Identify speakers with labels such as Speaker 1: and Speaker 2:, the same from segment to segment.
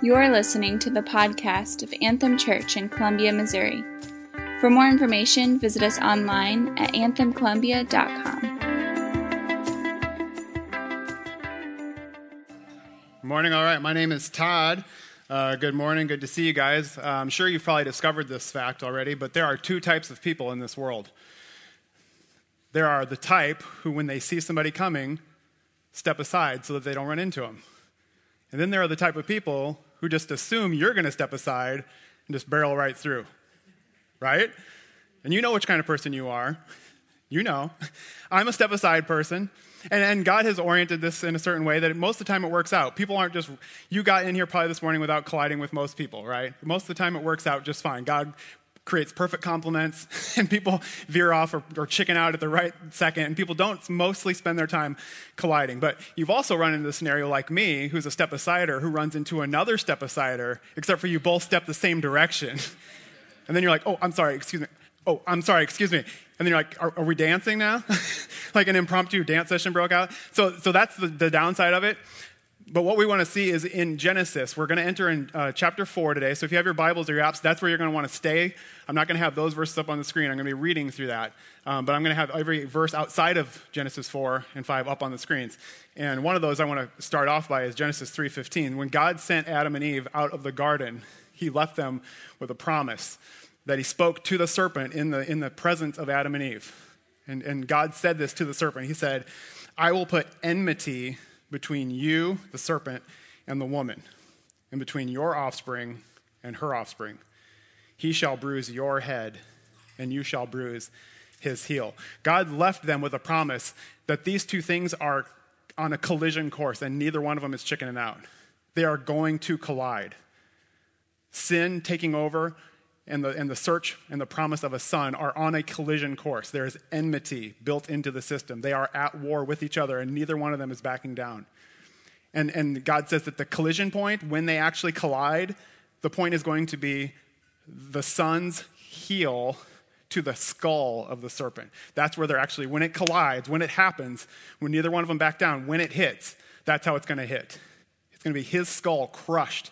Speaker 1: You are listening to the podcast of Anthem Church in Columbia, Missouri. For more information, visit us online at anthemcolumbia.com.
Speaker 2: Morning, all right. My name is Todd. Uh, good morning. Good to see you guys. Uh, I'm sure you've probably discovered this fact already, but there are two types of people in this world. There are the type who, when they see somebody coming, step aside so that they don't run into them. And then there are the type of people who just assume you're going to step aside and just barrel right through. Right? And you know which kind of person you are. You know. I'm a step aside person. And, and God has oriented this in a certain way that most of the time it works out. People aren't just, you got in here probably this morning without colliding with most people, right? Most of the time it works out just fine. God creates perfect complements, and people veer off or, or, chicken out at the right second, and people don't mostly spend their time colliding. But you've also run into the scenario like me, who's a step asider, who runs into another step asider, except for you both step the same direction. and then you're like, oh, I'm sorry, excuse me. Oh, I'm sorry, excuse me. And then you're like, are, are we dancing now? like an impromptu dance session broke out. So, so that's the, the downside of it. But what we want to see is in Genesis. We're going to enter in uh, chapter 4 today. So if you have your Bibles or your apps, that's where you're going to want to stay. I'm not going to have those verses up on the screen. I'm going to be reading through that. Um, but I'm going to have every verse outside of Genesis 4 and 5 up on the screens. And one of those I want to start off by is Genesis 3:15. When God sent Adam and Eve out of the garden, he left them with a promise that he spoke to the serpent in the, in the presence of Adam and Eve. And, and God said this to the serpent. He said, I will put enmity between you, the serpent, and the woman, and between your offspring and her offspring. He shall bruise your head, and you shall bruise his heel. God left them with a promise that these two things are on a collision course, and neither one of them is chickening out. They are going to collide. Sin taking over and the, and the search and the promise of a son are on a collision course. There is enmity built into the system. They are at war with each other, and neither one of them is backing down. And, and God says that the collision point, when they actually collide, the point is going to be the son's heel to the skull of the serpent. That's where they're actually, when it collides, when it happens, when neither one of them back down, when it hits, that's how it's going to hit. It's going to be his skull crushed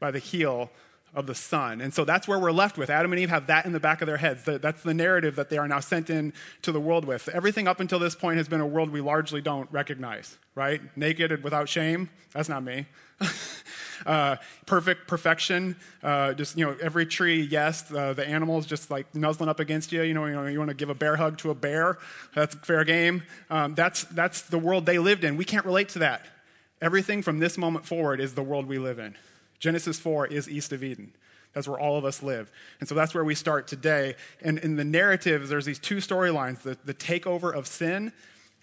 Speaker 2: by the heel of the Son. And so that's where we're left with. Adam and Eve have that in the back of their heads. That's the narrative that they are now sent in to the world with. Everything up until this point has been a world we largely don't recognize, right? Naked and without shame. That's not me. uh, perfect perfection. Uh, just, you know, every tree, yes. Uh, the animals just like nuzzling up against you. You know, you, know, you want to give a bear hug to a bear. That's fair game. Um, that's, that's the world they lived in. We can't relate to that. Everything from this moment forward is the world we live in. Genesis 4 is east of Eden. That's where all of us live. And so that's where we start today. And in the narrative, there's these two storylines the, the takeover of sin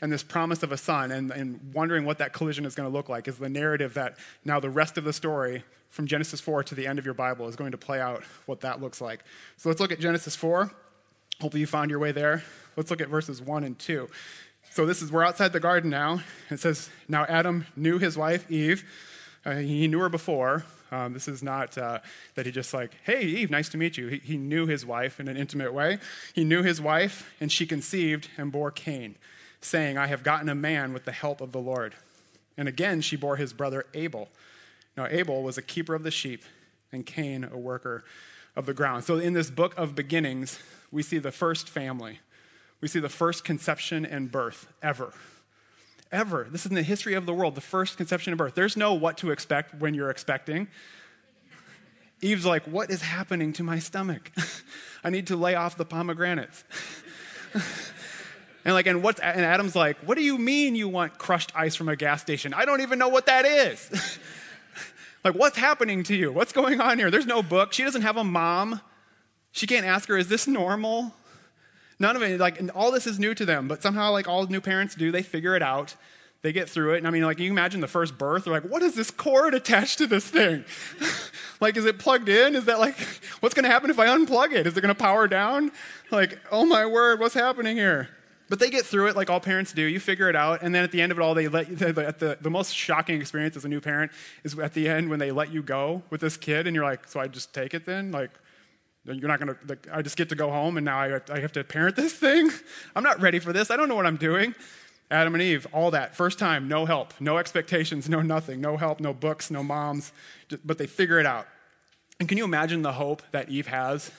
Speaker 2: and this promise of a son, and, and wondering what that collision is going to look like is the narrative that now the rest of the story from Genesis 4 to the end of your Bible is going to play out what that looks like. So let's look at Genesis 4. Hopefully you found your way there. Let's look at verses 1 and 2. So this is, we're outside the garden now. It says, Now Adam knew his wife, Eve. Uh, he knew her before, um, this is not uh, that he just like, hey, Eve, nice to meet you. He, he knew his wife in an intimate way. He knew his wife, and she conceived and bore Cain, saying, I have gotten a man with the help of the Lord. And again, she bore his brother Abel. Now, Abel was a keeper of the sheep, and Cain a worker of the ground. So, in this book of beginnings, we see the first family. We see the first conception and birth ever ever. This is in the history of the world, the first conception and birth. There's no what to expect when you're expecting. Eve's like, What is happening to my stomach? I need to lay off the pomegranates. and like, and what's and Adam's like, What do you mean you want crushed ice from a gas station? I don't even know what that is. like, what's happening to you? What's going on here? There's no book. She doesn't have a mom. She can't ask her, Is this normal? None of it, like, all this is new to them, but somehow, like all new parents do, they figure it out. They get through it. And I mean, like, you imagine the first birth, they're like, what is this cord attached to this thing? like, is it plugged in? Is that like, what's going to happen if I unplug it? Is it going to power down? Like, oh my word, what's happening here? But they get through it like all parents do. You figure it out. And then at the end of it all, they let you, the, the most shocking experience as a new parent is at the end when they let you go with this kid and you're like, so I just take it then? Like, you're not going to, I just get to go home and now I, I have to parent this thing? I'm not ready for this. I don't know what I'm doing. Adam and Eve, all that. First time, no help, no expectations, no nothing, no help, no books, no moms, but they figure it out. And can you imagine the hope that Eve has?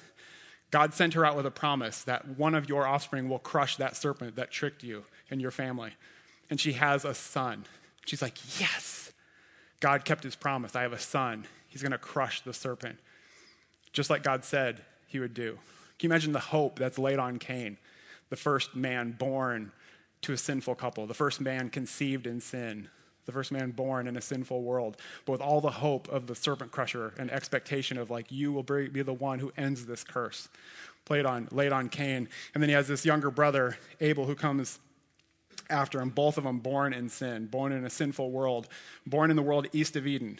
Speaker 2: God sent her out with a promise that one of your offspring will crush that serpent that tricked you and your family. And she has a son. She's like, Yes, God kept his promise. I have a son. He's going to crush the serpent, just like God said he would do. Can you imagine the hope that's laid on Cain, the first man born to a sinful couple, the first man conceived in sin, the first man born in a sinful world, but with all the hope of the serpent crusher and expectation of like you will be the one who ends this curse, played on laid on Cain, and then he has this younger brother Abel who comes after him. Both of them born in sin, born in a sinful world, born in the world east of Eden,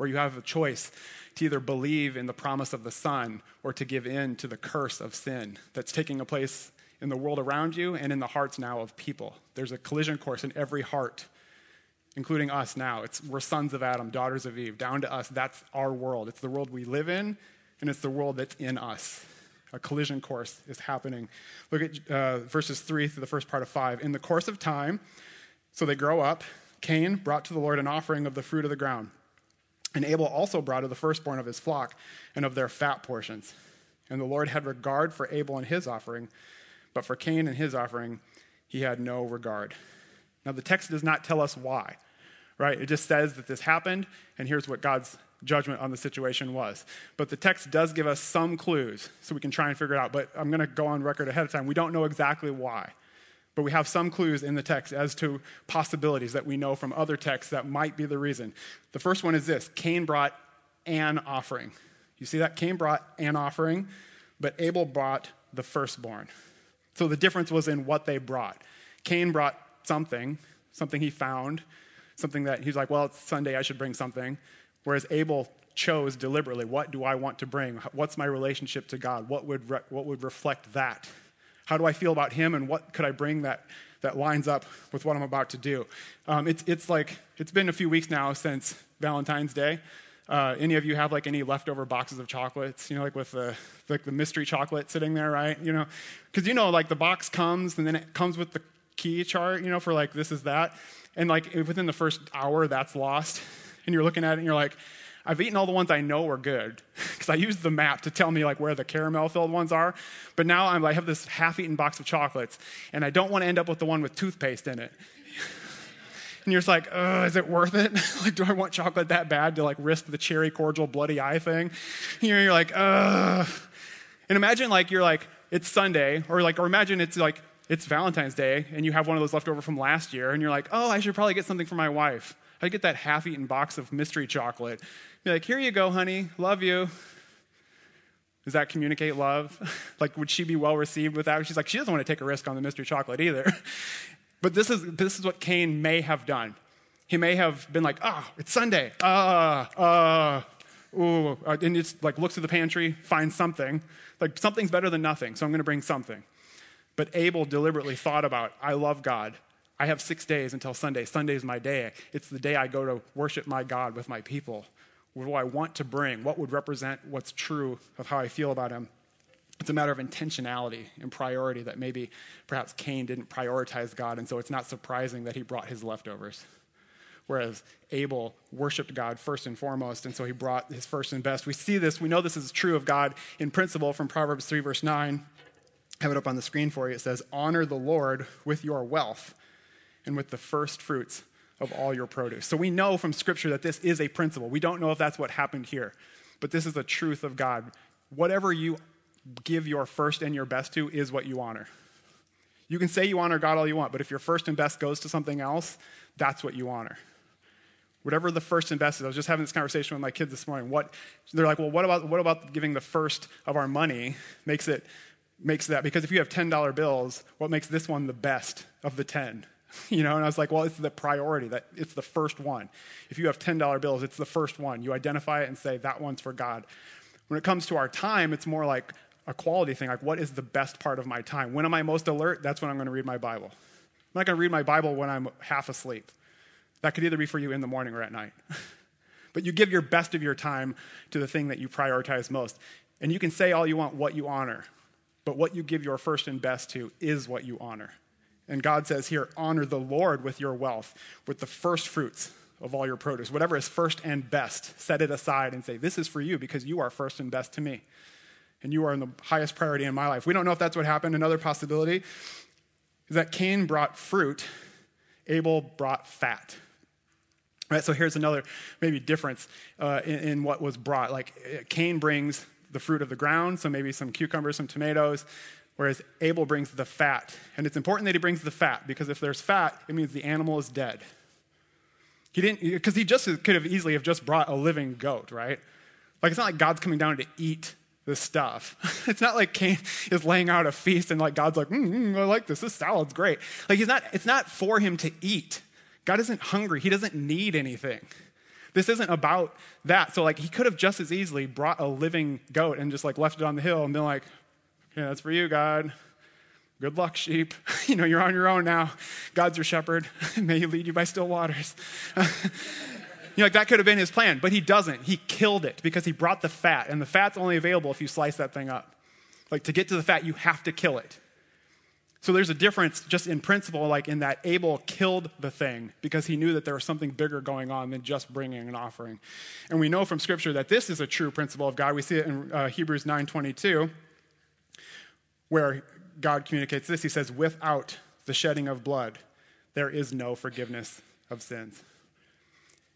Speaker 2: where you have a choice to either believe in the promise of the Son or to give in to the curse of sin that's taking a place in the world around you and in the hearts now of people. There's a collision course in every heart, including us now. It's, we're sons of Adam, daughters of Eve. Down to us, that's our world. It's the world we live in, and it's the world that's in us. A collision course is happening. Look at uh, verses 3 through the first part of 5. In the course of time, so they grow up, Cain brought to the Lord an offering of the fruit of the ground. And Abel also brought of the firstborn of his flock and of their fat portions. And the Lord had regard for Abel and his offering, but for Cain and his offering, he had no regard. Now, the text does not tell us why, right? It just says that this happened, and here's what God's judgment on the situation was. But the text does give us some clues so we can try and figure it out. But I'm going to go on record ahead of time. We don't know exactly why. But we have some clues in the text as to possibilities that we know from other texts that might be the reason. The first one is this Cain brought an offering. You see that? Cain brought an offering, but Abel brought the firstborn. So the difference was in what they brought. Cain brought something, something he found, something that he's like, well, it's Sunday, I should bring something. Whereas Abel chose deliberately, what do I want to bring? What's my relationship to God? What would, re- what would reflect that? How do I feel about him and what could I bring that, that lines up with what I'm about to do? Um, it's, it's like, it's been a few weeks now since Valentine's Day. Uh, any of you have like any leftover boxes of chocolates? You know, like with the like the mystery chocolate sitting there, right? You know, because you know, like the box comes and then it comes with the key chart, you know, for like this is that, and like within the first hour, that's lost, and you're looking at it and you're like, I've eaten all the ones I know are good because I used the map to tell me like where the caramel filled ones are. But now I'm, I have this half-eaten box of chocolates, and I don't want to end up with the one with toothpaste in it. and you're just like, is it worth it? like, do I want chocolate that bad to like risk the cherry cordial bloody eye thing? You know, you're like, ugh. And imagine like you're like it's Sunday, or like, or imagine it's like it's Valentine's Day, and you have one of those left over from last year, and you're like, oh, I should probably get something for my wife. I get that half-eaten box of mystery chocolate. Be like, here you go, honey, love you. Does that communicate love? like, would she be well received with that? She's like, she doesn't want to take a risk on the mystery chocolate either. but this is, this is what Cain may have done. He may have been like, ah, oh, it's Sunday. Ah, uh, ah, uh, ooh. And just like looks at the pantry, finds something. Like, something's better than nothing, so I'm going to bring something. But Abel deliberately thought about, I love God. I have six days until Sunday. Sunday's my day. It's the day I go to worship my God with my people. What do I want to bring? What would represent what's true of how I feel about him? It's a matter of intentionality and priority that maybe perhaps Cain didn't prioritize God, and so it's not surprising that he brought his leftovers. Whereas Abel worshiped God first and foremost, and so he brought his first and best. We see this, we know this is true of God in principle from Proverbs 3, verse 9. I have it up on the screen for you. It says, Honor the Lord with your wealth and with the first fruits of all your produce. So we know from Scripture that this is a principle. We don't know if that's what happened here, but this is the truth of God. Whatever you give your first and your best to is what you honor. You can say you honor God all you want, but if your first and best goes to something else, that's what you honor. Whatever the first and best is. I was just having this conversation with my kids this morning. What they're like, well, what about what about giving the first of our money makes it makes that because if you have $10 bills, what makes this one the best of the 10? You know, and I was like, well, it's the priority, that it's the first one. If you have $10 bills, it's the first one. You identify it and say, that one's for God. When it comes to our time, it's more like a quality thing, like what is the best part of my time? When am I most alert? That's when I'm going to read my Bible. I'm not going to read my Bible when I'm half asleep. That could either be for you in the morning or at night. but you give your best of your time to the thing that you prioritize most. And you can say all you want what you honor, but what you give your first and best to is what you honor. And God says here, honor the Lord with your wealth, with the first fruits of all your produce. Whatever is first and best, set it aside and say, This is for you because you are first and best to me. And you are in the highest priority in my life. We don't know if that's what happened. Another possibility is that Cain brought fruit, Abel brought fat. Right, so here's another maybe difference uh, in, in what was brought. Like Cain brings the fruit of the ground, so maybe some cucumbers, some tomatoes, whereas Abel brings the fat. And it's important that he brings the fat because if there's fat, it means the animal is dead. He didn't, because he just could have easily have just brought a living goat, right? Like it's not like God's coming down to eat this stuff. it's not like Cain is laying out a feast and like God's like, mm, mm, I like this. This salad's great. Like he's not. It's not for him to eat. God isn't hungry. He doesn't need anything. This isn't about that. So, like, he could have just as easily brought a living goat and just like left it on the hill and been like, yeah, that's for you, God. Good luck, sheep. you know, you're on your own now. God's your shepherd. May he lead you by still waters. you know, like that could have been his plan, but he doesn't. He killed it because he brought the fat, and the fat's only available if you slice that thing up. Like to get to the fat, you have to kill it. So there's a difference just in principle, like in that Abel killed the thing because he knew that there was something bigger going on than just bringing an offering. And we know from Scripture that this is a true principle of God. We see it in uh, Hebrews 9:22, where God communicates this. He says, "Without the shedding of blood, there is no forgiveness of sins."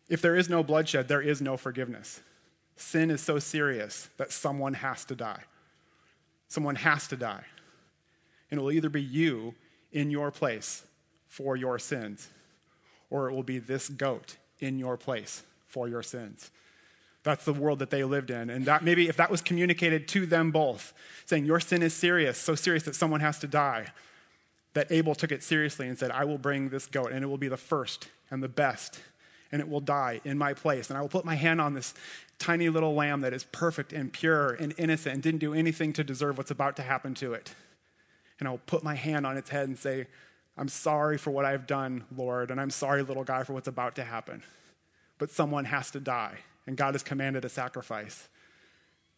Speaker 2: If there is no bloodshed, there is no forgiveness. Sin is so serious that someone has to die. Someone has to die. And it will either be you in your place for your sins, or it will be this goat in your place for your sins. That's the world that they lived in. And that maybe if that was communicated to them both, saying, Your sin is serious, so serious that someone has to die, that Abel took it seriously and said, I will bring this goat, and it will be the first and the best, and it will die in my place. And I will put my hand on this tiny little lamb that is perfect and pure and innocent and didn't do anything to deserve what's about to happen to it and I'll put my hand on its head and say, I'm sorry for what I've done, Lord, and I'm sorry, little guy, for what's about to happen. But someone has to die, and God has commanded a sacrifice.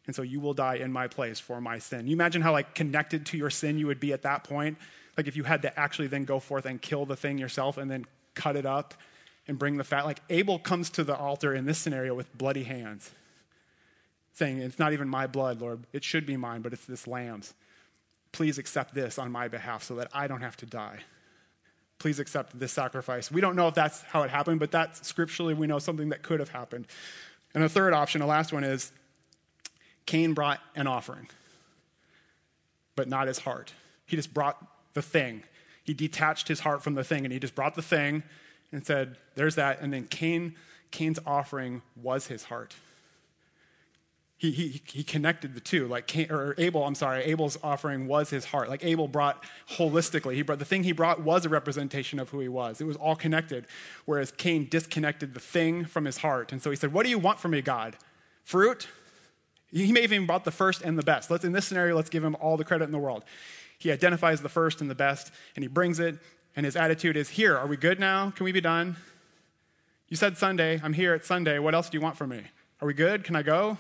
Speaker 2: And so you will die in my place for my sin. You imagine how like connected to your sin you would be at that point? Like if you had to actually then go forth and kill the thing yourself and then cut it up and bring the fat. Like Abel comes to the altar in this scenario with bloody hands, saying, It's not even my blood, Lord. It should be mine, but it's this lamb's. Please accept this on my behalf so that I don't have to die. Please accept this sacrifice. We don't know if that's how it happened, but that's scripturally we know something that could have happened. And the third option, the last one is Cain brought an offering, but not his heart. He just brought the thing. He detached his heart from the thing and he just brought the thing and said, There's that. And then Cain, Cain's offering was his heart he, he, he connected the two like Cain, or abel i'm sorry abel's offering was his heart. Like abel brought holistically he brought the thing he brought was a representation of who he was. It was all connected whereas cain disconnected the thing from his heart. And so he said what do you want from me god? Fruit? He may have even brought the first and the best. Let's in this scenario let's give him all the credit in the world. He identifies the first and the best and he brings it and his attitude is here are we good now? Can we be done? You said sunday i'm here at sunday. What else do you want from me? Are we good? Can i go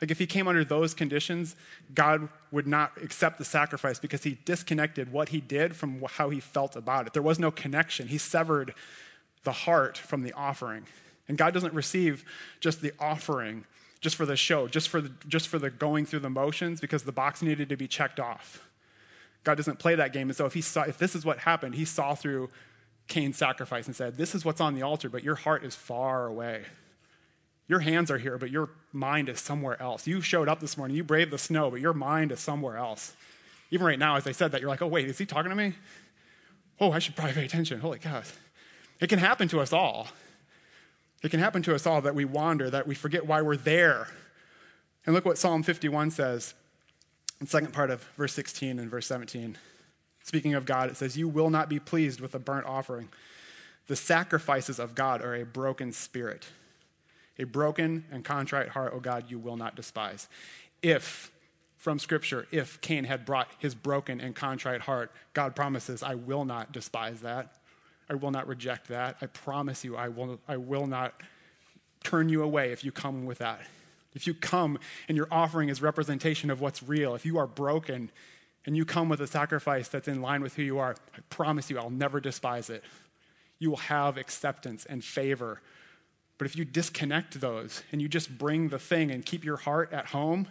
Speaker 2: like if he came under those conditions, God would not accept the sacrifice because he disconnected what he did from how he felt about it. There was no connection. He severed the heart from the offering. And God doesn't receive just the offering just for the show, just for the, just for the going through the motions because the box needed to be checked off. God doesn't play that game. And so if he saw if this is what happened, he saw through Cain's sacrifice and said, This is what's on the altar, but your heart is far away. Your hands are here, but your mind is somewhere else. You showed up this morning, you braved the snow, but your mind is somewhere else. Even right now, as I said that, you're like, oh, wait, is he talking to me? Oh, I should probably pay attention. Holy cow. It can happen to us all. It can happen to us all that we wander, that we forget why we're there. And look what Psalm 51 says in second part of verse 16 and verse 17. Speaking of God, it says, You will not be pleased with a burnt offering. The sacrifices of God are a broken spirit a broken and contrite heart, O God, you will not despise. If, from Scripture, if Cain had brought his broken and contrite heart, God promises, I will not despise that. I will not reject that. I promise you, I will, I will not turn you away if you come with that. If you come and your offering is representation of what's real, if you are broken and you come with a sacrifice that's in line with who you are, I promise you, I'll never despise it. You will have acceptance and favor. But if you disconnect those and you just bring the thing and keep your heart at home,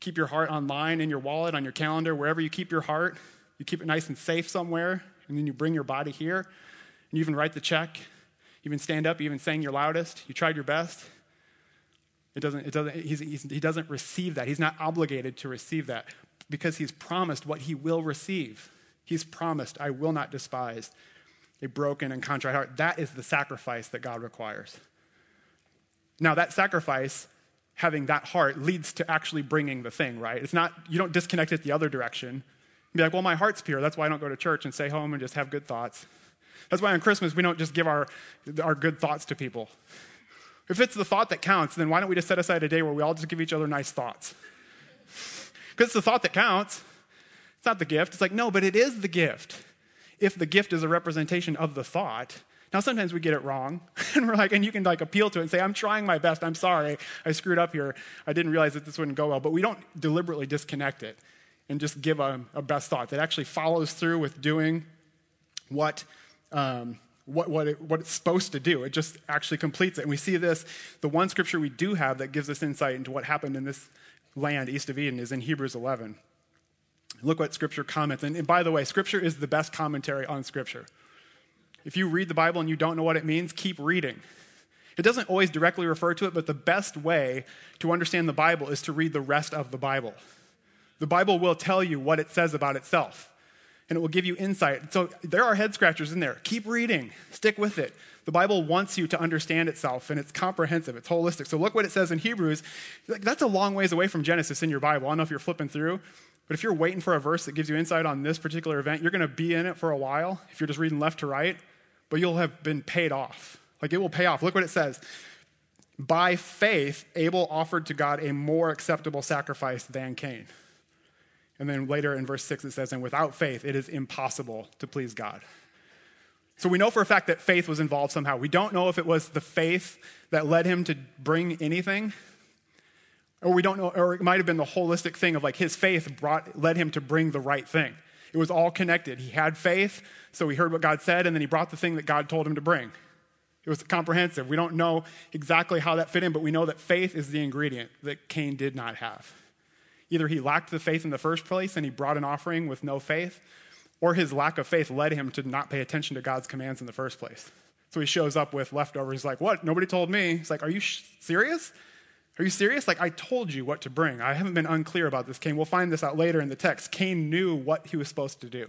Speaker 2: keep your heart online in your wallet, on your calendar, wherever you keep your heart, you keep it nice and safe somewhere, and then you bring your body here, and you even write the check, you even stand up, you even sang your loudest, you tried your best. It doesn't, it doesn't, he's, he's, he doesn't receive that. He's not obligated to receive that because he's promised what he will receive. He's promised, I will not despise a broken and contrite heart. That is the sacrifice that God requires. Now, that sacrifice, having that heart, leads to actually bringing the thing, right? It's not, you don't disconnect it the other direction. Be like, well, my heart's pure. That's why I don't go to church and stay home and just have good thoughts. That's why on Christmas we don't just give our, our good thoughts to people. If it's the thought that counts, then why don't we just set aside a day where we all just give each other nice thoughts? Because it's the thought that counts. It's not the gift. It's like, no, but it is the gift. If the gift is a representation of the thought. Now, sometimes we get it wrong, and we're like, and you can like appeal to it and say, I'm trying my best. I'm sorry. I screwed up here. I didn't realize that this wouldn't go well. But we don't deliberately disconnect it and just give a, a best thought that actually follows through with doing what. Um, what, what, it, what it's supposed to do. It just actually completes it. And we see this, the one scripture we do have that gives us insight into what happened in this land east of Eden is in Hebrews 11. Look what scripture comments. And, and by the way, scripture is the best commentary on scripture. If you read the Bible and you don't know what it means, keep reading. It doesn't always directly refer to it, but the best way to understand the Bible is to read the rest of the Bible. The Bible will tell you what it says about itself and it will give you insight. So there are head scratchers in there. Keep reading, stick with it. The Bible wants you to understand itself, and it's comprehensive, it's holistic. So look what it says in Hebrews. That's a long ways away from Genesis in your Bible. I don't know if you're flipping through, but if you're waiting for a verse that gives you insight on this particular event, you're going to be in it for a while if you're just reading left to right, but you'll have been paid off. Like it will pay off. Look what it says. By faith, Abel offered to God a more acceptable sacrifice than Cain. And then later in verse 6, it says, And without faith, it is impossible to please God. So we know for a fact that faith was involved somehow. We don't know if it was the faith that led him to bring anything, or we don't know, or it might have been the holistic thing of like his faith brought, led him to bring the right thing. It was all connected. He had faith, so he heard what God said, and then he brought the thing that God told him to bring. It was comprehensive. We don't know exactly how that fit in, but we know that faith is the ingredient that Cain did not have. Either he lacked the faith in the first place and he brought an offering with no faith, or his lack of faith led him to not pay attention to God's commands in the first place. So he shows up with leftovers. He's like, What? Nobody told me. He's like, Are you sh- serious? Are you serious? Like, I told you what to bring. I haven't been unclear about this, Cain. We'll find this out later in the text. Cain knew what he was supposed to do.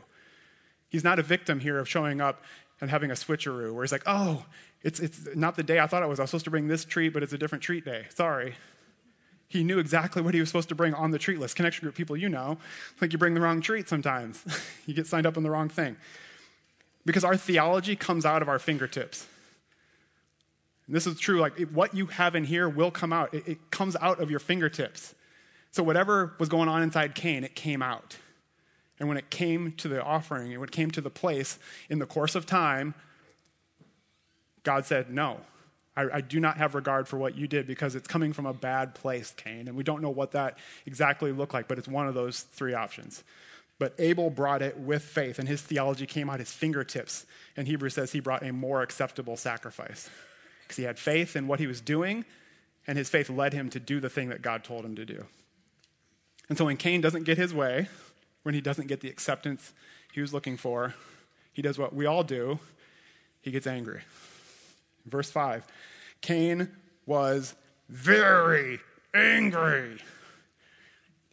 Speaker 2: He's not a victim here of showing up and having a switcheroo where he's like, Oh, it's, it's not the day I thought it was. I was supposed to bring this treat, but it's a different treat day. Sorry. He knew exactly what he was supposed to bring on the treat list. Connection group people, you know, like you bring the wrong treat sometimes. you get signed up on the wrong thing. Because our theology comes out of our fingertips. And this is true, like it, what you have in here will come out. It, it comes out of your fingertips. So whatever was going on inside Cain, it came out. And when it came to the offering, and when it came to the place in the course of time, God said, No, I, I, do not have regard for what you did because it's coming from a bad place, Cain. And we don't know what that exactly looked like, but it's one of those three options. But Abel brought it with faith, and his theology came out his fingertips. And Hebrews says he brought a more acceptable sacrifice because he had faith in what he was doing, and his faith led him to do the thing that God told him to do. And so when Cain doesn't get his way, when he doesn't get the acceptance he was looking for, he does what we all do he gets angry. Verse 5 Cain was very angry.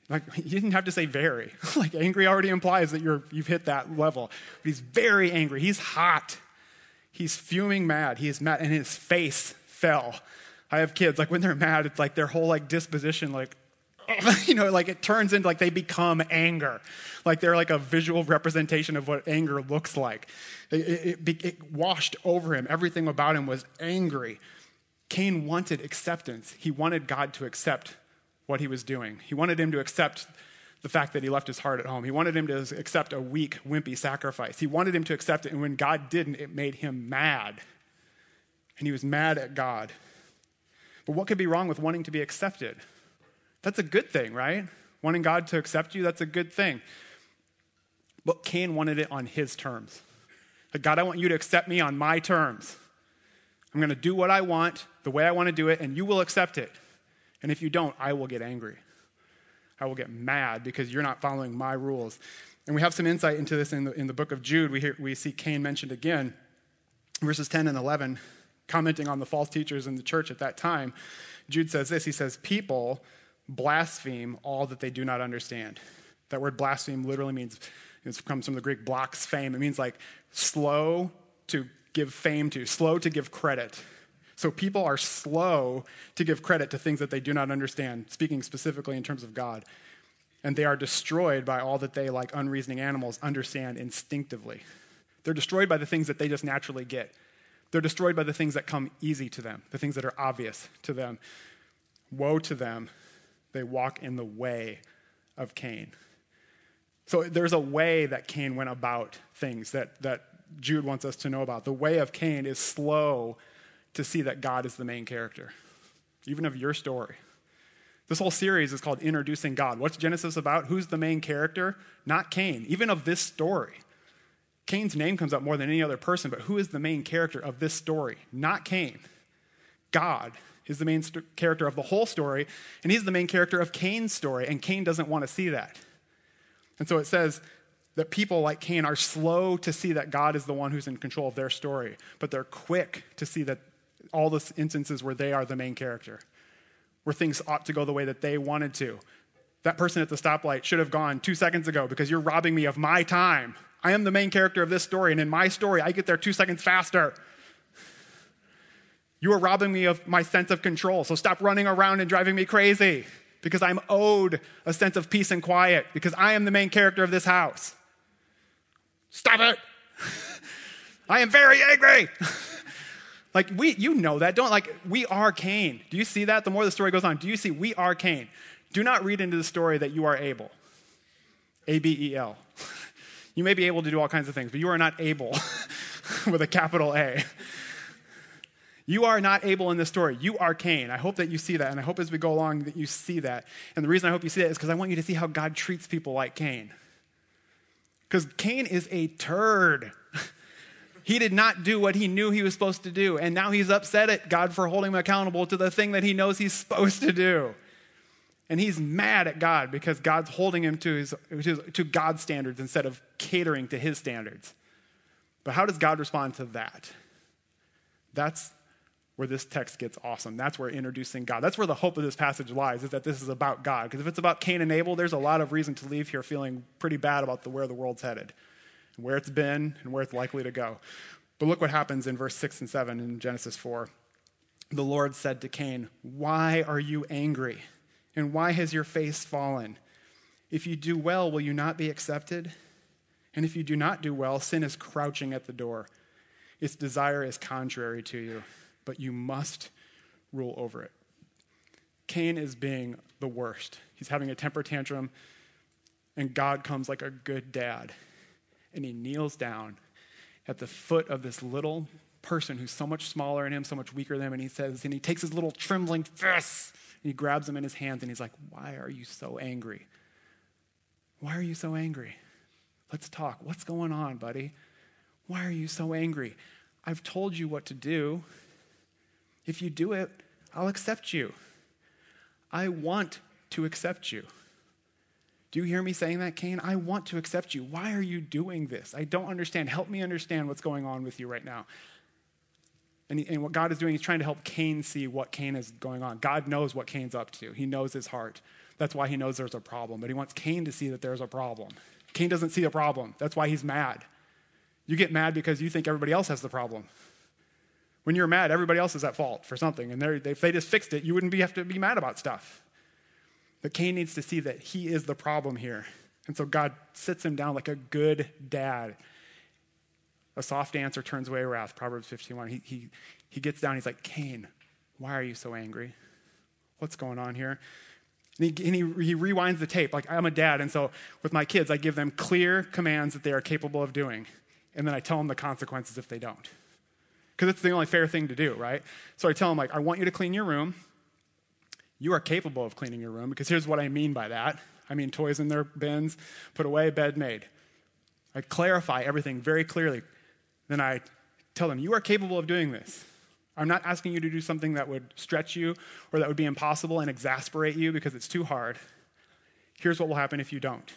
Speaker 2: Like, he didn't have to say very. like, angry already implies that you're, you've hit that level. But he's very angry. He's hot. He's fuming mad. He is mad, and his face fell. I have kids, like, when they're mad, it's like their whole, like, disposition, like, you know, like it turns into like they become anger. Like they're like a visual representation of what anger looks like. It, it, it, washed over him. Everything about him was angry. Cain wanted acceptance. He wanted God to accept what he was doing. He wanted him to accept the fact that he left his heart at home. He wanted him to accept a weak, wimpy sacrifice. He wanted him to accept it, and when God didn't, it made him mad. And he was mad at God. But what could be wrong with wanting to be accepted? That's a good thing, right? Wanting God to accept you, that's a good thing. But Cain wanted it on his terms. Like, God, I want you to accept me on my terms. I'm going to do what I want, the way I want to do it, and you will accept it. And if you don't, I will get angry. I will get mad because you're not following my rules. And we have some insight into this in the, in the book of Jude. We, hear, we see Cain mentioned again, verses 10 and 11, commenting on the false teachers in the church at that time. Jude says this He says, People blaspheme all that they do not understand. That word blaspheme literally means, it comes from the Greek blocks fame. It means like slow to give fame to, slow to give credit. So people are slow to give credit to things that they do not understand, speaking specifically in terms of God. And they are destroyed by all that they, like unreasoning animals, understand instinctively. They're destroyed by the things that they just naturally get. They're destroyed by the things that come easy to them, the things that are obvious to them. Woe to them, they walk in the way of Cain. So there's a way that Cain went about things that, that Jude wants us to know about. The way of Cain is slow to see that God is the main character, even of your story. This whole series is called Introducing God. What's Genesis about? Who's the main character? Not Cain, even of this story. Cain's name comes up more than any other person, but who is the main character of this story? Not Cain. God is the main st- character of the whole story, and he's the main character of Cain's story, and Cain doesn't want to see that. And so it says that people like Cain are slow to see that God is the one who's in control of their story, but they're quick to see that all the instances where they are the main character, where things ought to go the way that they wanted to. That person at the stoplight should have gone two seconds ago because you're robbing me of my time. I am the main character of this story, and in my story, I get there two seconds faster. You are robbing me of my sense of control, so stop running around and driving me crazy because I'm owed a sense of peace and quiet because I am the main character of this house. Stop it! I am very angry. Like we, you know that. Don't like we are Cain. Do you see that? The more the story goes on, do you see we are Cain? Do not read into the story that you are able. A B E L. You may be able to do all kinds of things, but you are not able with a capital A. You are not able in this story. You are Cain. I hope that you see that, and I hope as we go along that you see that. And the reason I hope you see that is because I want you to see how God treats people like Cain. Because Cain is a turd. He did not do what he knew he was supposed to do. And now he's upset at God for holding him accountable to the thing that he knows he's supposed to do. And he's mad at God because God's holding him to, his, to God's standards instead of catering to his standards. But how does God respond to that? That's where this text gets awesome. That's where introducing God. That's where the hope of this passage lies, is that this is about God. Because if it's about Cain and Abel, there's a lot of reason to leave here feeling pretty bad about the, where the world's headed where it's been and where it's likely to go. But look what happens in verse 6 and 7 in Genesis 4. The Lord said to Cain, Why are you angry? And why has your face fallen? If you do well, will you not be accepted? And if you do not do well, sin is crouching at the door. Its desire is contrary to you, but you must rule over it. Cain is being the worst. He's having a temper tantrum, and God comes like a good dad and he kneels down at the foot of this little person who's so much smaller than him, so much weaker than him, and he says, and he takes his little trembling fists and he grabs them in his hands and he's like, Why are you so angry? Why are you so angry? Let's talk. What's going on, buddy? Why are you so angry? I've told you what to do. If you do it, I'll accept you. I want to accept you. Do you hear me saying that, Cain? I want to accept you. Why are you doing this? I don't understand. Help me understand what's going on with you right now. And, and what God is doing is trying to help Cain see what Cain is going on. God knows what Cain's up to, he knows his heart. That's why he knows there's a problem. But he wants Cain to see that there's a problem. Cain doesn't see a problem. That's why he's mad. You get mad because you think everybody else has the problem. When you're mad, everybody else is at fault for something. And if they just fixed it, you wouldn't be, have to be mad about stuff. But Cain needs to see that he is the problem here. And so God sits him down like a good dad. A soft answer turns away wrath, Proverbs 51. He, he, he gets down, he's like, Cain, why are you so angry? What's going on here? And, he, and he, he rewinds the tape. Like, I'm a dad, and so with my kids, I give them clear commands that they are capable of doing. And then I tell them the consequences if they don't. Because it's the only fair thing to do, right? So I tell them, like, I want you to clean your room you are capable of cleaning your room because here's what I mean by that. I mean toys in their bins, put away, bed made. I clarify everything very clearly. Then I tell them, You are capable of doing this. I'm not asking you to do something that would stretch you or that would be impossible and exasperate you because it's too hard. Here's what will happen if you don't.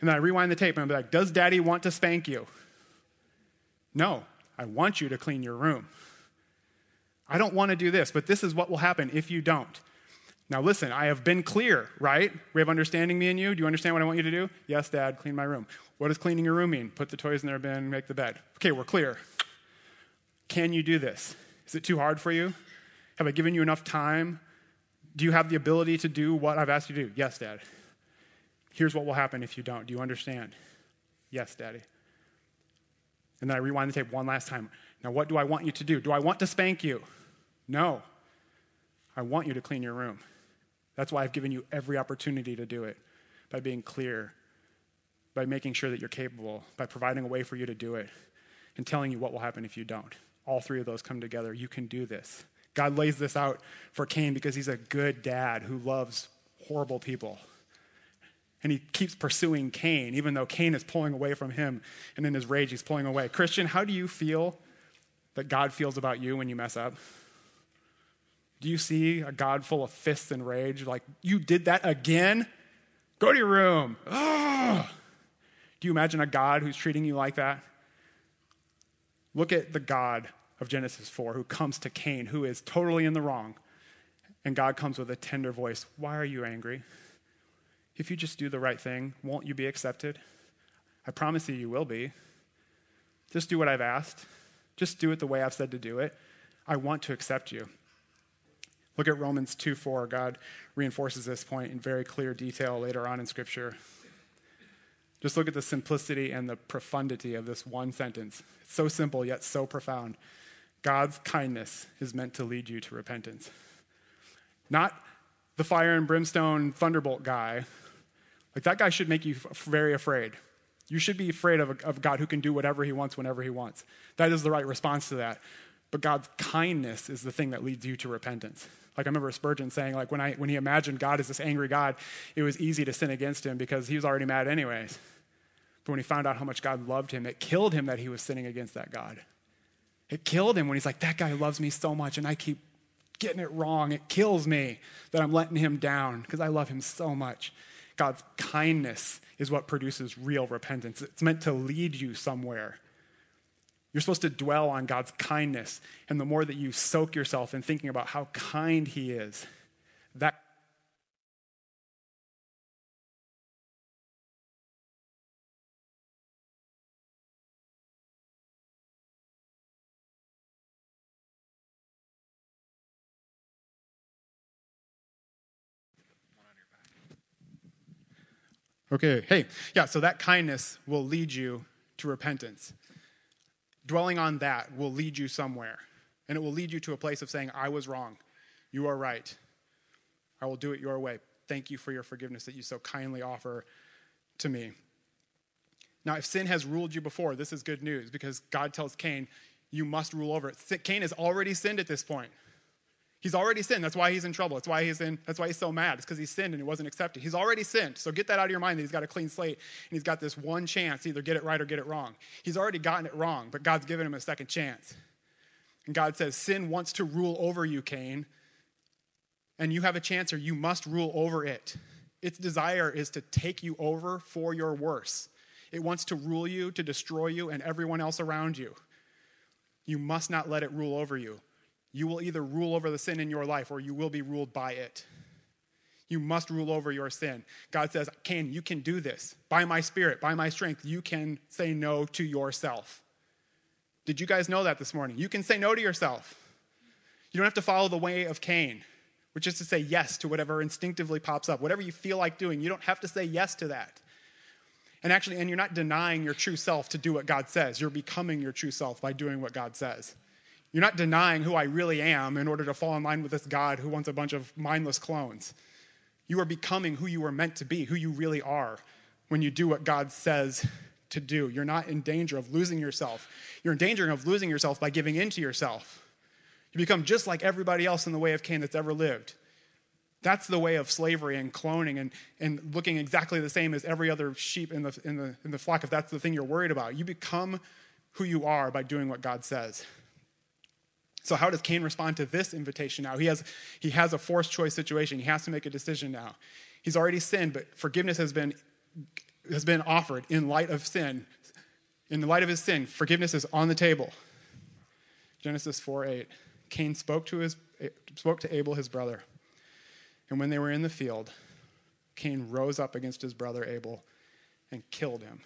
Speaker 2: And then I rewind the tape and I'm like, Does daddy want to spank you? No, I want you to clean your room. I don't want to do this, but this is what will happen if you don't. Now, listen, I have been clear, right? We have understanding, me and you. Do you understand what I want you to do? Yes, Dad, clean my room. What does cleaning your room mean? Put the toys in their bin, make the bed. Okay, we're clear. Can you do this? Is it too hard for you? Have I given you enough time? Do you have the ability to do what I've asked you to do? Yes, Dad. Here's what will happen if you don't. Do you understand? Yes, Daddy. And then I rewind the tape one last time. Now, what do I want you to do? Do I want to spank you? No. I want you to clean your room. That's why I've given you every opportunity to do it by being clear, by making sure that you're capable, by providing a way for you to do it, and telling you what will happen if you don't. All three of those come together. You can do this. God lays this out for Cain because he's a good dad who loves horrible people. And he keeps pursuing Cain, even though Cain is pulling away from him, and in his rage, he's pulling away. Christian, how do you feel that God feels about you when you mess up? Do you see a God full of fists and rage? Like, you did that again? Go to your room. Do you imagine a God who's treating you like that? Look at the God of Genesis 4 who comes to Cain, who is totally in the wrong. And God comes with a tender voice Why are you angry? If you just do the right thing, won't you be accepted? I promise you, you will be. Just do what I've asked. Just do it the way I've said to do it. I want to accept you. Look at Romans 2 4. God reinforces this point in very clear detail later on in Scripture. Just look at the simplicity and the profundity of this one sentence. It's so simple, yet so profound. God's kindness is meant to lead you to repentance. Not the fire and brimstone thunderbolt guy. Like that guy should make you very afraid. You should be afraid of, a, of God who can do whatever he wants whenever he wants. That is the right response to that. But God's kindness is the thing that leads you to repentance. Like I remember Spurgeon saying, like when, I, when he imagined God as this angry God, it was easy to sin against him because he was already mad anyways. But when he found out how much God loved him, it killed him that he was sinning against that God. It killed him when he's like, that guy loves me so much and I keep getting it wrong. It kills me that I'm letting him down because I love him so much. God's kindness is what produces real repentance. It's meant to lead you somewhere. You're supposed to dwell on God's kindness. And the more that you soak yourself in thinking about how kind He is, that Okay, hey, yeah, so that kindness will lead you to repentance dwelling on that will lead you somewhere. And it will lead you to a place of saying, I was wrong. You are right. I will do it your way. Thank you for your forgiveness that you so kindly offer to me. Now, if sin has ruled you before, this is good news because God tells Cain, you must rule over it. Cain has already sinned at this point. He's already sinned. That's why he's in trouble. That's why he's in. That's why he's so mad. It's because he sinned and it wasn't accepted. He's already sinned. So get that out of your mind that he's got a clean slate and he's got this one chance either get it right or get it wrong. He's already gotten it wrong, but God's given him a second chance. And God says, Sin wants to rule over you, Cain, and you have a chance or you must rule over it. Its desire is to take you over for your worse. It wants to rule you, to destroy you, and everyone else around you. You must not let it rule over you. You will either rule over the sin in your life or you will be ruled by it. You must rule over your sin. God says, Cain, you can do this. By my spirit, by my strength, you can say no to yourself. Did you guys know that this morning? You can say no to yourself. You don't have to follow the way of Cain, which is to say yes to whatever instinctively pops up. Whatever you feel like doing, you don't have to say yes to that. And actually, and you're not denying your true self to do what God says. You're becoming your true self by doing what God says. You're not denying who I really am in order to fall in line with this God who wants a bunch of mindless clones. You are becoming who you were meant to be, who you really are, when you do what God says to do. You're not in danger of losing yourself. You're in danger of losing yourself by giving in to yourself. You become just like everybody else in the way of Cain that's ever lived. That's the way of slavery and cloning and, and looking exactly the same as every other sheep in the, in, the, in the flock, if that's the thing you're worried about. You become who you are by doing what God says. So, how does Cain respond to this invitation now? He has, he has a forced choice situation. He has to make a decision now. He's already sinned, but forgiveness has been, has been offered in light of sin. In the light of his sin, forgiveness is on the table. Genesis 4 8. Cain spoke to, his, spoke to Abel, his brother. And when they were in the field, Cain rose up against his brother Abel and killed him.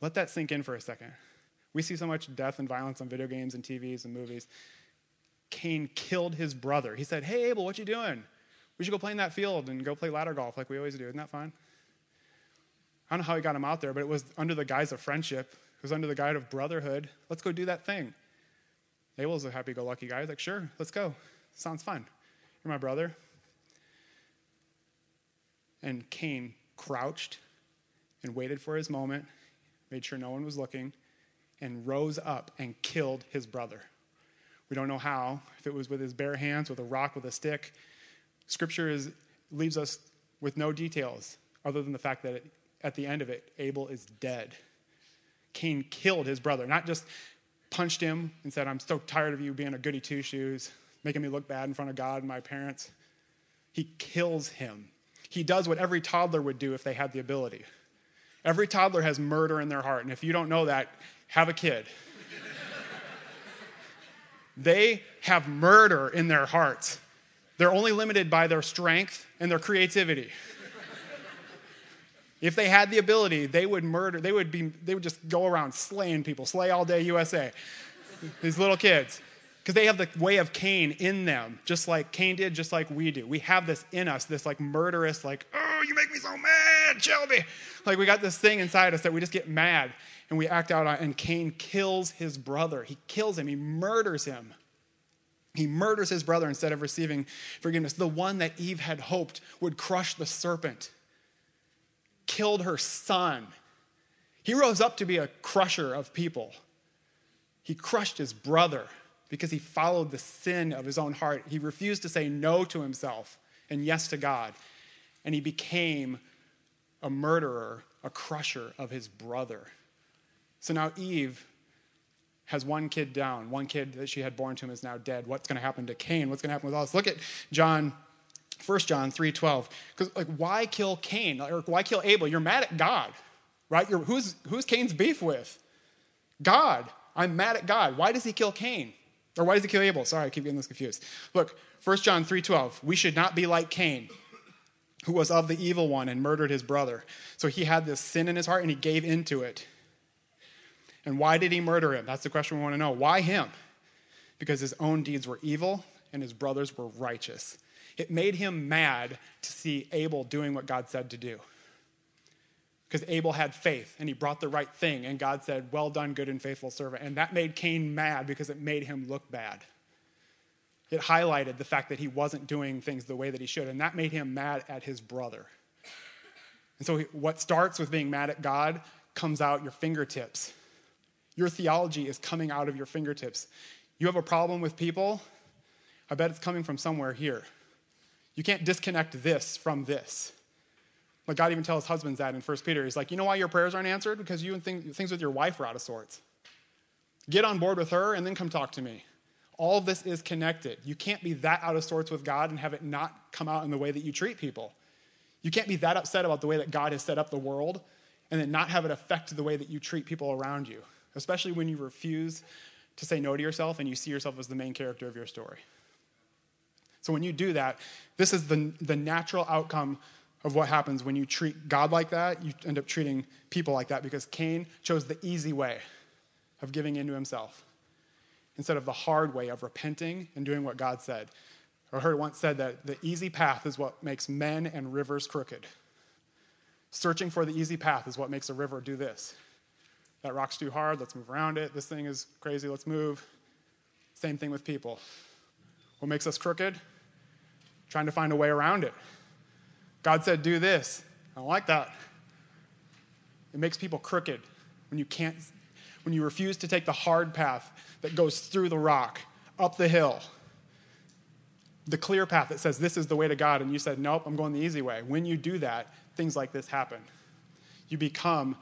Speaker 2: Let that sink in for a second. We see so much death and violence on video games and TVs and movies. Cain killed his brother. He said, Hey, Abel, what you doing? We should go play in that field and go play ladder golf like we always do. Isn't that fun? I don't know how he got him out there, but it was under the guise of friendship. It was under the guise of brotherhood. Let's go do that thing. Abel's a happy go lucky guy. He's like, Sure, let's go. Sounds fun. You're my brother. And Cain crouched and waited for his moment, made sure no one was looking, and rose up and killed his brother. We don't know how, if it was with his bare hands, with a rock, with a stick. Scripture is, leaves us with no details other than the fact that it, at the end of it, Abel is dead. Cain killed his brother, not just punched him and said, I'm so tired of you being a goody two shoes making me look bad in front of God and my parents. He kills him. He does what every toddler would do if they had the ability. Every toddler has murder in their heart, and if you don't know that, have a kid. they have murder in their hearts. They're only limited by their strength and their creativity. if they had the ability, they would murder, they would be they would just go around slaying people, slay all day USA. These little kids because they have the way of Cain in them, just like Cain did, just like we do. We have this in us, this like murderous, like, oh, you make me so mad, Shelby. Like we got this thing inside us that we just get mad and we act out on. And Cain kills his brother. He kills him. He murders him. He murders his brother instead of receiving forgiveness. The one that Eve had hoped would crush the serpent killed her son. He rose up to be a crusher of people. He crushed his brother because he followed the sin of his own heart. He refused to say no to himself and yes to God. And he became a murderer, a crusher of his brother. So now Eve has one kid down. One kid that she had born to him is now dead. What's going to happen to Cain? What's going to happen with us? Look at John 1 John 3:12. Because like why kill Cain? Or why kill Abel? You're mad at God. Right? You're, who's who's Cain's beef with? God. I'm mad at God. Why does he kill Cain? Or why does he kill Abel? Sorry, I keep getting this confused. Look, 1 John 3:12. We should not be like Cain, who was of the evil one and murdered his brother. So he had this sin in his heart and he gave into it. And why did he murder him? That's the question we want to know. Why him? Because his own deeds were evil and his brothers were righteous. It made him mad to see Abel doing what God said to do because Abel had faith and he brought the right thing, and God said, Well done, good and faithful servant. And that made Cain mad because it made him look bad. It highlighted the fact that he wasn't doing things the way that he should, and that made him mad at his brother. And so, what starts with being mad at God comes out your fingertips. Your theology is coming out of your fingertips. You have a problem with people, I bet it's coming from somewhere here. You can't disconnect this from this. Like God even tells husbands that in 1 Peter. He's like, you know why your prayers aren't answered? Because you and things with your wife are out of sorts. Get on board with her and then come talk to me. All this is connected. You can't be that out of sorts with God and have it not come out in the way that you treat people. You can't be that upset about the way that God has set up the world and then not have it affect the way that you treat people around you, especially when you refuse to say no to yourself and you see yourself as the main character of your story. So when you do that, this is the, the natural outcome of what happens when you treat God like that. You end up treating people like that because Cain chose the easy way of giving in to himself instead of the hard way of repenting and doing what God said. I heard once said that the easy path is what makes men and rivers crooked. Searching for the easy path is what makes a river do this. That rock's too hard, let's move around it. This thing is crazy, let's move. Same thing with people. What makes us crooked? Trying to find a way around it. God said, do this. I don't like that. It makes people crooked when you can't, when you refuse to take the hard path that goes through the rock, up the hill. the clear path that says this is the way to God, and you said, nope, I'm going the easy way. When you do that, things like this happen. You become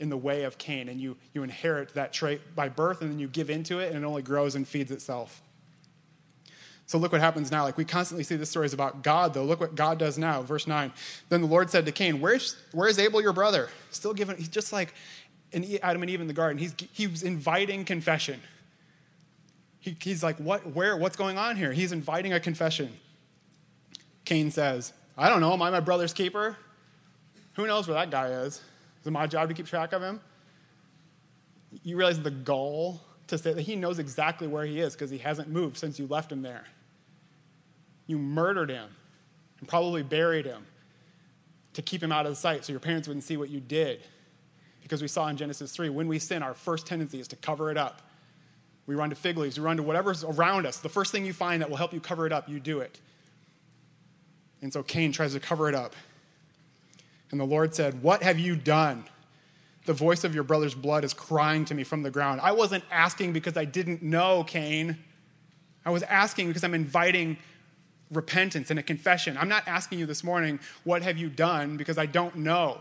Speaker 2: in the way of Cain, and you, you inherit that trait by birth, and then you give into it, and it only grows and feeds itself. So look what happens now. Like we constantly see the stories about God, though. Look what God does now. Verse 9. Then the Lord said to Cain, Where's, where is Abel, your brother? Still giving, he's just like in Adam and Eve in the garden. He's, he's inviting confession. He, he's like, what, where, what's going on here? He's inviting a confession. Cain says, I don't know. Am I my brother's keeper? Who knows where that guy is? Is it my job to keep track of him? You realize the goal to say that he knows exactly where he is because he hasn't moved since you left him there. You murdered him and probably buried him to keep him out of sight so your parents wouldn't see what you did. Because we saw in Genesis 3, when we sin, our first tendency is to cover it up. We run to fig leaves, we run to whatever's around us. The first thing you find that will help you cover it up, you do it. And so Cain tries to cover it up. And the Lord said, What have you done? The voice of your brother's blood is crying to me from the ground. I wasn't asking because I didn't know, Cain. I was asking because I'm inviting repentance and a confession. I'm not asking you this morning, what have you done, because I don't know.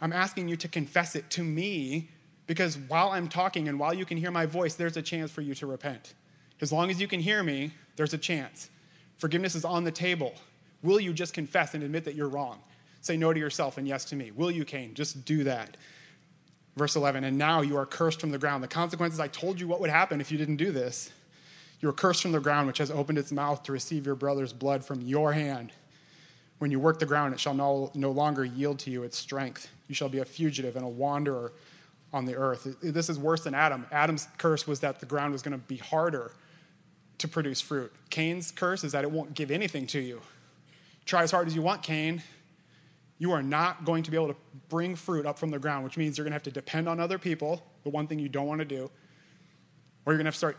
Speaker 2: I'm asking you to confess it to me because while I'm talking and while you can hear my voice, there's a chance for you to repent. As long as you can hear me, there's a chance. Forgiveness is on the table. Will you just confess and admit that you're wrong? Say no to yourself and yes to me. Will you, Cain? Just do that. Verse 11, and now you are cursed from the ground. The consequences, I told you what would happen if you didn't do this. You are cursed from the ground, which has opened its mouth to receive your brother's blood from your hand. When you work the ground, it shall no, no longer yield to you its strength. You shall be a fugitive and a wanderer on the earth. This is worse than Adam. Adam's curse was that the ground was going to be harder to produce fruit. Cain's curse is that it won't give anything to you. Try as hard as you want, Cain you are not going to be able to bring fruit up from the ground, which means you're going to have to depend on other people, the one thing you don't want to do, or you're going to have to start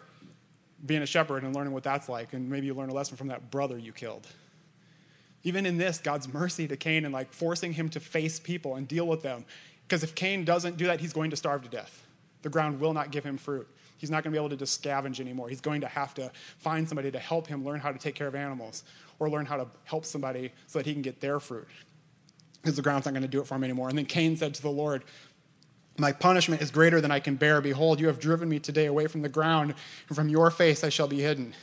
Speaker 2: being a shepherd and learning what that's like, and maybe you learn a lesson from that brother you killed. Even in this, God's mercy to Cain and like forcing him to face people and deal with them. Because if Cain doesn't do that, he's going to starve to death. The ground will not give him fruit. He's not going to be able to just scavenge anymore. He's going to have to find somebody to help him learn how to take care of animals or learn how to help somebody so that he can get their fruit because the ground's not going to do it for me anymore. And then Cain said to the Lord, My punishment is greater than I can bear. Behold, you have driven me today away from the ground, and from your face I shall be hidden,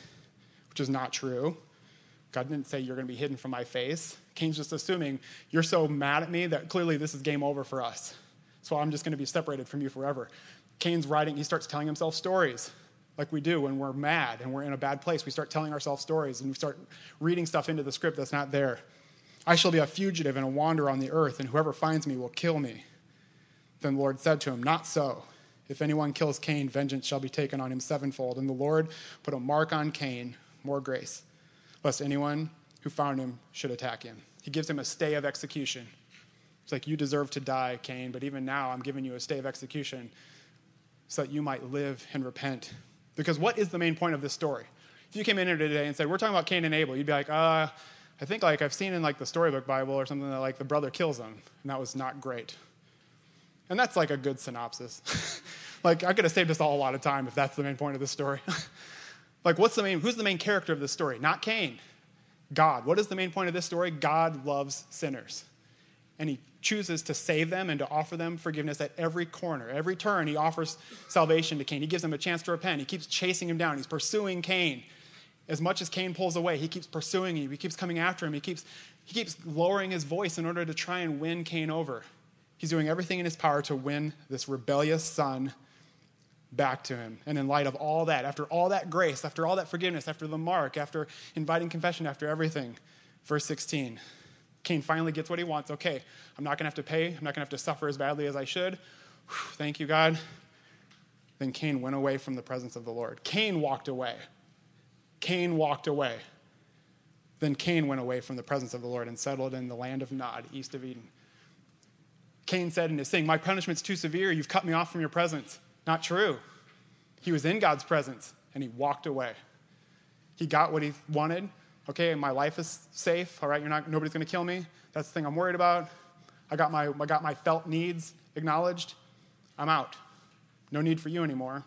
Speaker 2: which is not true. God didn't say you're going to be hidden from my face. Cain's just assuming you're so mad at me that clearly this is game over for us. So I'm just going to be separated from you forever. Cain's writing, he starts telling himself stories like we do when we're mad and we're in a bad place. We start telling ourselves stories and we start reading stuff into the script that's not there. I shall be a fugitive and a wanderer on the earth, and whoever finds me will kill me. Then the Lord said to him, Not so. If anyone kills Cain, vengeance shall be taken on him sevenfold. And the Lord put a mark on Cain, more grace, lest anyone who found him should attack him. He gives him a stay of execution. It's like, You deserve to die, Cain, but even now I'm giving you a stay of execution so that you might live and repent. Because what is the main point of this story? If you came in here today and said, We're talking about Cain and Abel, you'd be like, uh, I think like I've seen in like the storybook Bible or something that like the brother kills him, and that was not great. And that's like a good synopsis. like I could have saved us all a lot of time if that's the main point of the story. like what's the main who's the main character of this story? Not Cain. God. What is the main point of this story? God loves sinners. And he chooses to save them and to offer them forgiveness at every corner. Every turn, he offers salvation to Cain. He gives him a chance to repent. He keeps chasing him down. He's pursuing Cain as much as Cain pulls away, he keeps pursuing him. He keeps coming after him. He keeps, he keeps lowering his voice in order to try and win Cain over. He's doing everything in his power to win this rebellious son back to him. And in light of all that, after all that grace, after all that forgiveness, after the mark, after inviting confession, after everything, verse 16, Cain finally gets what he wants. Okay, I'm not going to have to pay. I'm not going to have to suffer as badly as I should. Whew, thank you, God. Then Cain went away from the presence of the Lord. Cain walked away. Cain walked away. Then Cain went away from the presence of the Lord and settled in the land of Nod, east of Eden. Cain said in his thing, My punishment's too severe. You've cut me off from your presence. Not true. He was in God's presence and he walked away. He got what he wanted. Okay, my life is safe. All right, you're not, nobody's going to kill me. That's the thing I'm worried about. I got, my, I got my felt needs acknowledged. I'm out. No need for you anymore.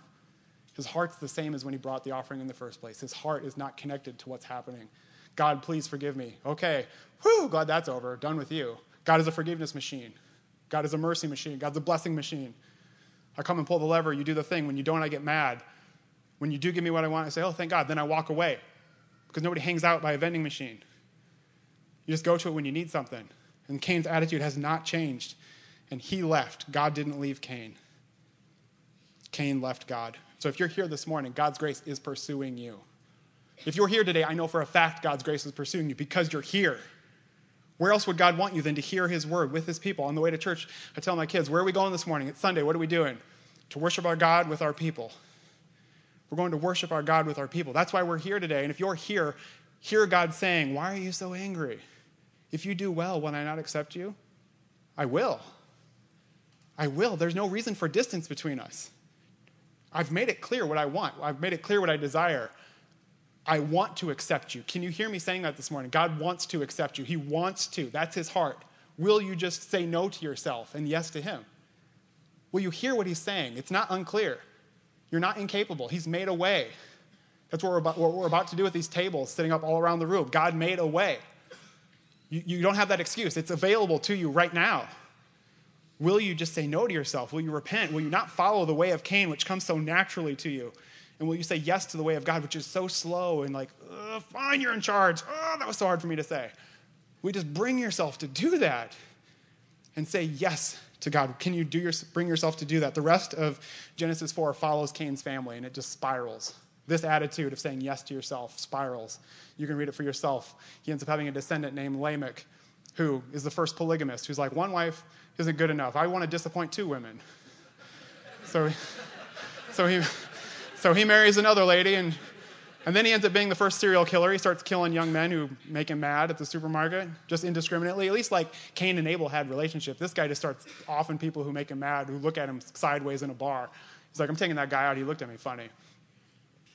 Speaker 2: His heart's the same as when he brought the offering in the first place. His heart is not connected to what's happening. God, please forgive me. Okay, whew, God, that's over. Done with you. God is a forgiveness machine. God is a mercy machine. God's a blessing machine. I come and pull the lever, you do the thing. When you don't, I get mad. When you do give me what I want, I say, oh, thank God. Then I walk away because nobody hangs out by a vending machine. You just go to it when you need something. And Cain's attitude has not changed. And he left. God didn't leave Cain. Cain left God. So if you're here this morning, God's grace is pursuing you. If you're here today, I know for a fact God's grace is pursuing you because you're here. Where else would God want you than to hear his word with his people? On the way to church, I tell my kids, Where are we going this morning? It's Sunday. What are we doing? To worship our God with our people. We're going to worship our God with our people. That's why we're here today. And if you're here, hear God saying, Why are you so angry? If you do well, will I not accept you? I will. I will. There's no reason for distance between us. I've made it clear what I want, I've made it clear what I desire. I want to accept you. Can you hear me saying that this morning? God wants to accept you. He wants to. That's his heart. Will you just say no to yourself and yes to him? Will you hear what he's saying? It's not unclear. You're not incapable. He's made a way. That's what we're about, what we're about to do with these tables sitting up all around the room. God made a way. You, you don't have that excuse, it's available to you right now. Will you just say no to yourself? Will you repent? Will you not follow the way of Cain, which comes so naturally to you? And will you say yes to the way of God, which is so slow and like, fine, you're in charge. Oh, that was so hard for me to say. We just bring yourself to do that and say yes to God. Can you do your, bring yourself to do that? The rest of Genesis 4 follows Cain's family and it just spirals. This attitude of saying yes to yourself spirals. You can read it for yourself. He ends up having a descendant named Lamech, who is the first polygamist, who's like, one wife isn't good enough. I want to disappoint two women. So, so, he, so he marries another lady, and, and then he ends up being the first serial killer. He starts killing young men who make him mad at the supermarket, just indiscriminately. At least like Cain and Abel had relationship. This guy just starts offing people who make him mad, who look at him sideways in a bar. He's like, I'm taking that guy out. He looked at me funny.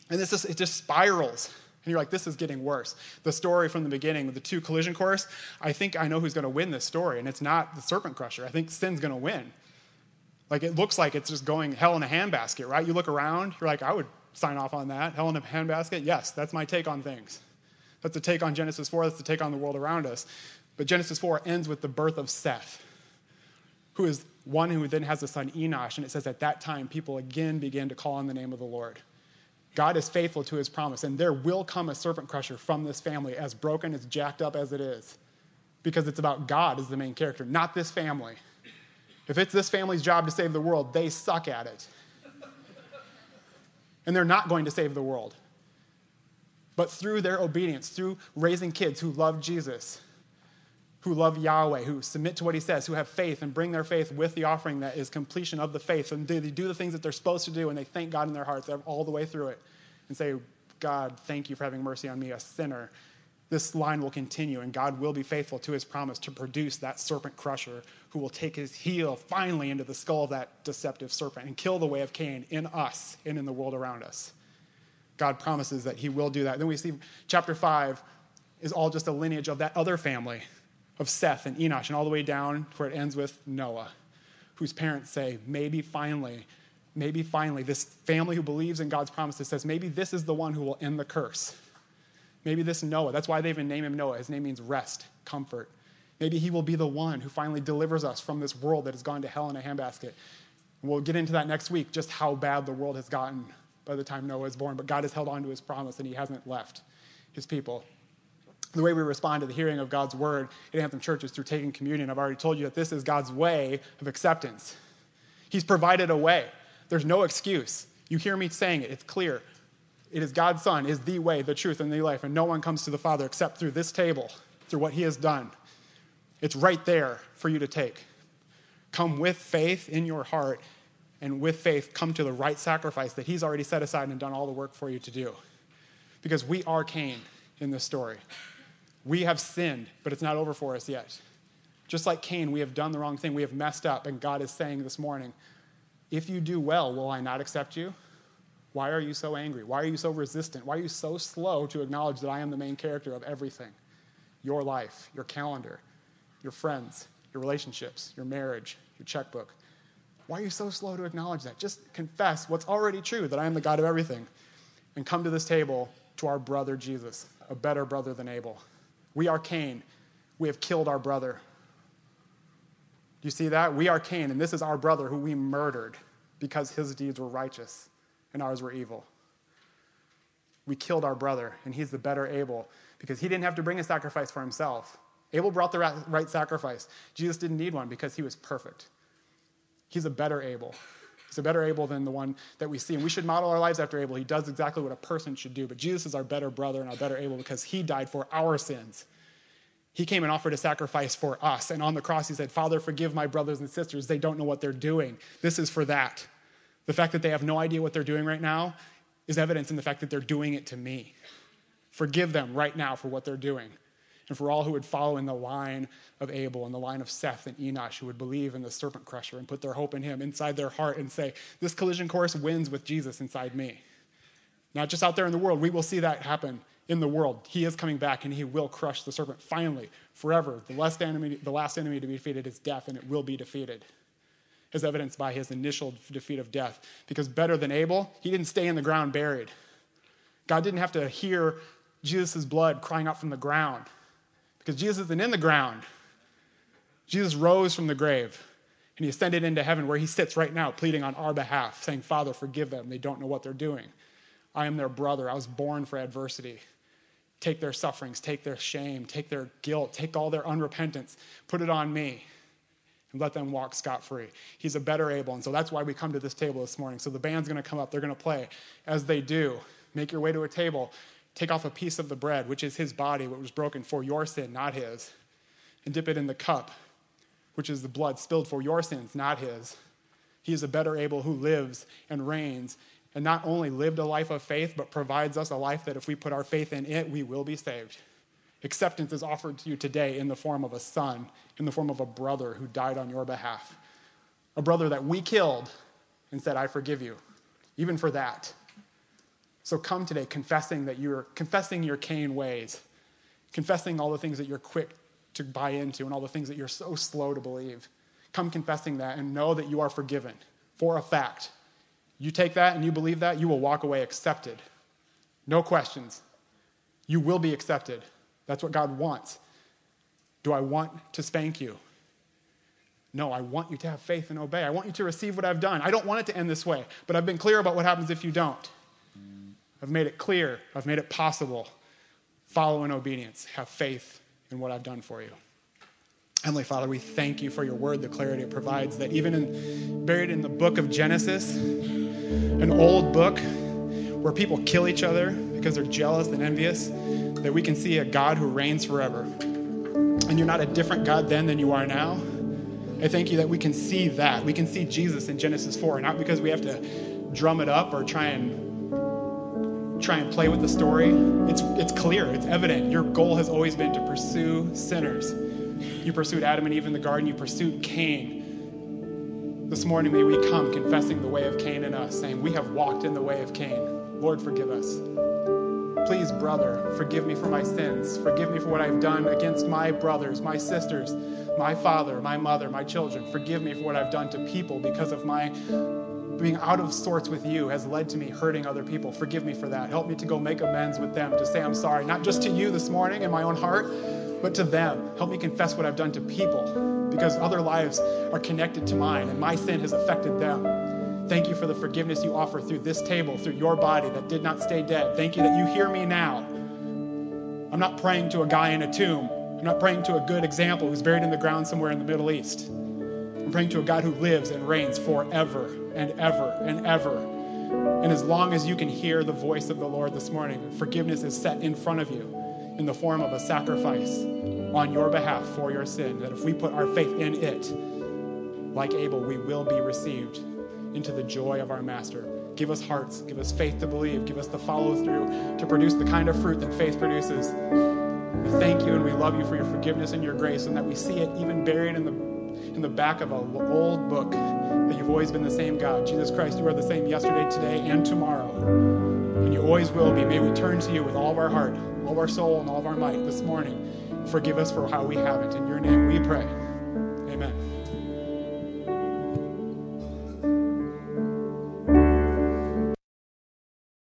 Speaker 2: And this just, it just spirals. And you're like, this is getting worse. The story from the beginning, the two collision course, I think I know who's going to win this story. And it's not the serpent crusher. I think sin's going to win. Like, it looks like it's just going hell in a handbasket, right? You look around, you're like, I would sign off on that. Hell in a handbasket? Yes, that's my take on things. That's the take on Genesis 4. That's the take on the world around us. But Genesis 4 ends with the birth of Seth, who is one who then has a son, Enosh. And it says, at that time, people again began to call on the name of the Lord. God is faithful to his promise, and there will come a serpent crusher from this family, as broken, as jacked up as it is, because it's about God as the main character, not this family. If it's this family's job to save the world, they suck at it. and they're not going to save the world. But through their obedience, through raising kids who love Jesus, who love Yahweh, who submit to what he says, who have faith and bring their faith with the offering that is completion of the faith, and they do the things that they're supposed to do, and they thank God in their hearts all the way through it, and say, God, thank you for having mercy on me, a sinner. This line will continue, and God will be faithful to his promise to produce that serpent crusher who will take his heel finally into the skull of that deceptive serpent and kill the way of Cain in us and in the world around us. God promises that he will do that. Then we see chapter 5 is all just a lineage of that other family of Seth and Enosh, and all the way down to where it ends with Noah, whose parents say, maybe finally, maybe finally, this family who believes in God's promises says, maybe this is the one who will end the curse. Maybe this Noah, that's why they even name him Noah. His name means rest, comfort. Maybe he will be the one who finally delivers us from this world that has gone to hell in a handbasket. We'll get into that next week, just how bad the world has gotten by the time Noah is born. But God has held on to his promise and he hasn't left his people the way we respond to the hearing of God's word at Anthem Church is through taking communion. I've already told you that this is God's way of acceptance. He's provided a way. There's no excuse. You hear me saying it, it's clear. It is God's Son, is the way, the truth, and the life, and no one comes to the Father except through this table, through what He has done. It's right there for you to take. Come with faith in your heart, and with faith, come to the right sacrifice that He's already set aside and done all the work for you to do. Because we are Cain in this story. We have sinned, but it's not over for us yet. Just like Cain, we have done the wrong thing. We have messed up, and God is saying this morning, if you do well, will I not accept you? Why are you so angry? Why are you so resistant? Why are you so slow to acknowledge that I am the main character of everything? Your life, your calendar, your friends, your relationships, your marriage, your checkbook. Why are you so slow to acknowledge that? Just confess what's already true that I am the God of everything and come to this table to our brother Jesus, a better brother than Abel. We are Cain. We have killed our brother. Do you see that? We are Cain, and this is our brother who we murdered because his deeds were righteous and ours were evil. We killed our brother, and he's the better Abel because he didn't have to bring a sacrifice for himself. Abel brought the right sacrifice. Jesus didn't need one because he was perfect. He's a better Abel. He's a better Abel than the one that we see. And we should model our lives after Abel. He does exactly what a person should do. But Jesus is our better brother and our better Abel because he died for our sins. He came and offered a sacrifice for us. And on the cross, he said, Father, forgive my brothers and sisters. They don't know what they're doing. This is for that. The fact that they have no idea what they're doing right now is evidence in the fact that they're doing it to me. Forgive them right now for what they're doing. And for all who would follow in the line of Abel and the line of Seth and Enosh, who would believe in the serpent crusher and put their hope in him inside their heart and say, This collision course wins with Jesus inside me. Not just out there in the world, we will see that happen in the world. He is coming back and he will crush the serpent finally, forever. The last enemy, the last enemy to be defeated is death, and it will be defeated as evidenced by his initial defeat of death. Because better than Abel, he didn't stay in the ground buried. God didn't have to hear Jesus' blood crying out from the ground because Jesus isn't in the ground. Jesus rose from the grave and he ascended into heaven where he sits right now, pleading on our behalf, saying, Father, forgive them. They don't know what they're doing. I am their brother. I was born for adversity. Take their sufferings, take their shame, take their guilt, take all their unrepentance, put it on me and let them walk scot free. He's a better Abel. And so that's why we come to this table this morning. So the band's going to come up, they're going to play. As they do, make your way to a table, take off a piece of the bread, which is his body, which was broken for your sin, not his, and dip it in the cup, which is the blood spilled for your sins, not his. He is a better Abel who lives and reigns and not only lived a life of faith, but provides us a life that if we put our faith in it, we will be saved. Acceptance is offered to you today in the form of a son, in the form of a brother who died on your behalf. A brother that we killed and said, I forgive you, even for that. So come today confessing that you're confessing your Cain ways, confessing all the things that you're quick to buy into and all the things that you're so slow to believe. Come confessing that and know that you are forgiven for a fact. You take that and you believe that, you will walk away accepted. No questions. You will be accepted. That's what God wants. Do I want to spank you? No, I want you to have faith and obey. I want you to receive what I've done. I don't want it to end this way, but I've been clear about what happens if you don't. I've made it clear, I've made it possible. Follow in obedience, have faith in what I've done for you. Heavenly Father, we thank you for your word, the clarity it provides, that even in, buried in the book of Genesis, an old book where people kill each other because they're jealous and envious, that we can see a God who reigns forever. And you're not a different God then than you are now. I thank you that we can see that. We can see Jesus in Genesis 4, not because we have to drum it up or try and try and play with the story. It's, it's clear, it's evident. Your goal has always been to pursue sinners. You pursued Adam and Eve in the garden, you pursued Cain. This morning, may we come confessing the way of Cain in us, saying, We have walked in the way of Cain. Lord, forgive us. Please, brother, forgive me for my sins. Forgive me for what I've done against my brothers, my sisters, my father, my mother, my children. Forgive me for what I've done to people because of my being out of sorts with you has led to me hurting other people. Forgive me for that. Help me to go make amends with them, to say I'm sorry, not just to you this morning in my own heart, but to them. Help me confess what I've done to people because other lives are connected to mine and my sin has affected them. Thank you for the forgiveness you offer through this table, through your body that did not stay dead. Thank you that you hear me now. I'm not praying to a guy in a tomb. I'm not praying to a good example who's buried in the ground somewhere in the Middle East. I'm praying to a God who lives and reigns forever and ever and ever. And as long as you can hear the voice of the Lord this morning, forgiveness is set in front of you in the form of a sacrifice on your behalf for your sin. That if we put our faith in it, like Abel, we will be received into the joy of our Master. Give us hearts, give us faith to believe, give us the follow through to produce the kind of fruit that faith produces. We thank you and we love you for your forgiveness and your grace, and that we see it even buried in the in the back of an old book that you've always been the same God. Jesus Christ, you are the same yesterday, today, and tomorrow. And you always will be. May we turn to you with all of our heart, all of our soul, and all of our might this morning. Forgive us for how we haven't. In your name we pray. Amen.